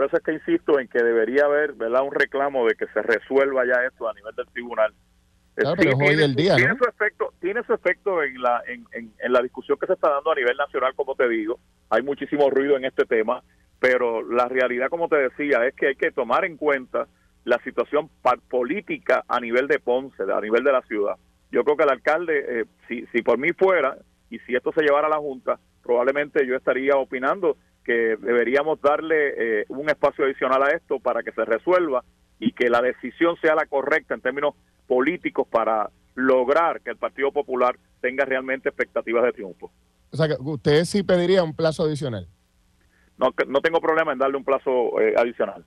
por eso es que insisto en que debería haber ¿verdad? un reclamo de que se resuelva ya esto a nivel del tribunal. Claro, pero es hoy tiene, el día, tiene ¿no? su efecto, tiene su efecto en la en, en, en la discusión que se está dando a nivel nacional, como te digo. Hay muchísimo ruido en este tema, pero la realidad, como te decía, es que hay que tomar en cuenta la situación política a nivel de Ponce, a nivel de la ciudad. Yo creo que el alcalde, eh, si, si por mí fuera, y si esto se llevara a la Junta, probablemente yo estaría opinando que deberíamos darle eh, un espacio adicional a esto para que se resuelva y que la decisión sea la correcta en términos políticos para lograr que el Partido Popular tenga realmente expectativas de triunfo. O sea, que usted sí pediría un plazo adicional. No, no tengo problema en darle un plazo eh, adicional.